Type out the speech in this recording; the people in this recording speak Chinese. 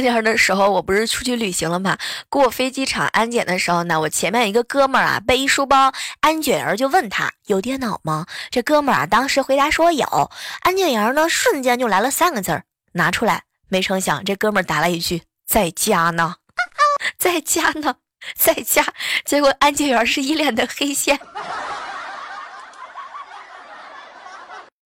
天的时候，我不是出去旅行了吗？过飞机场安检的时候呢，我前面一个哥们儿啊，背一书包，安检员就问他有电脑吗？这哥们儿啊，当时回答说有。安检员呢，瞬间就来了三个字儿，拿出来。没成想，这哥们儿答了一句在家呢，在家呢，在家。结果安检员是一脸的黑线。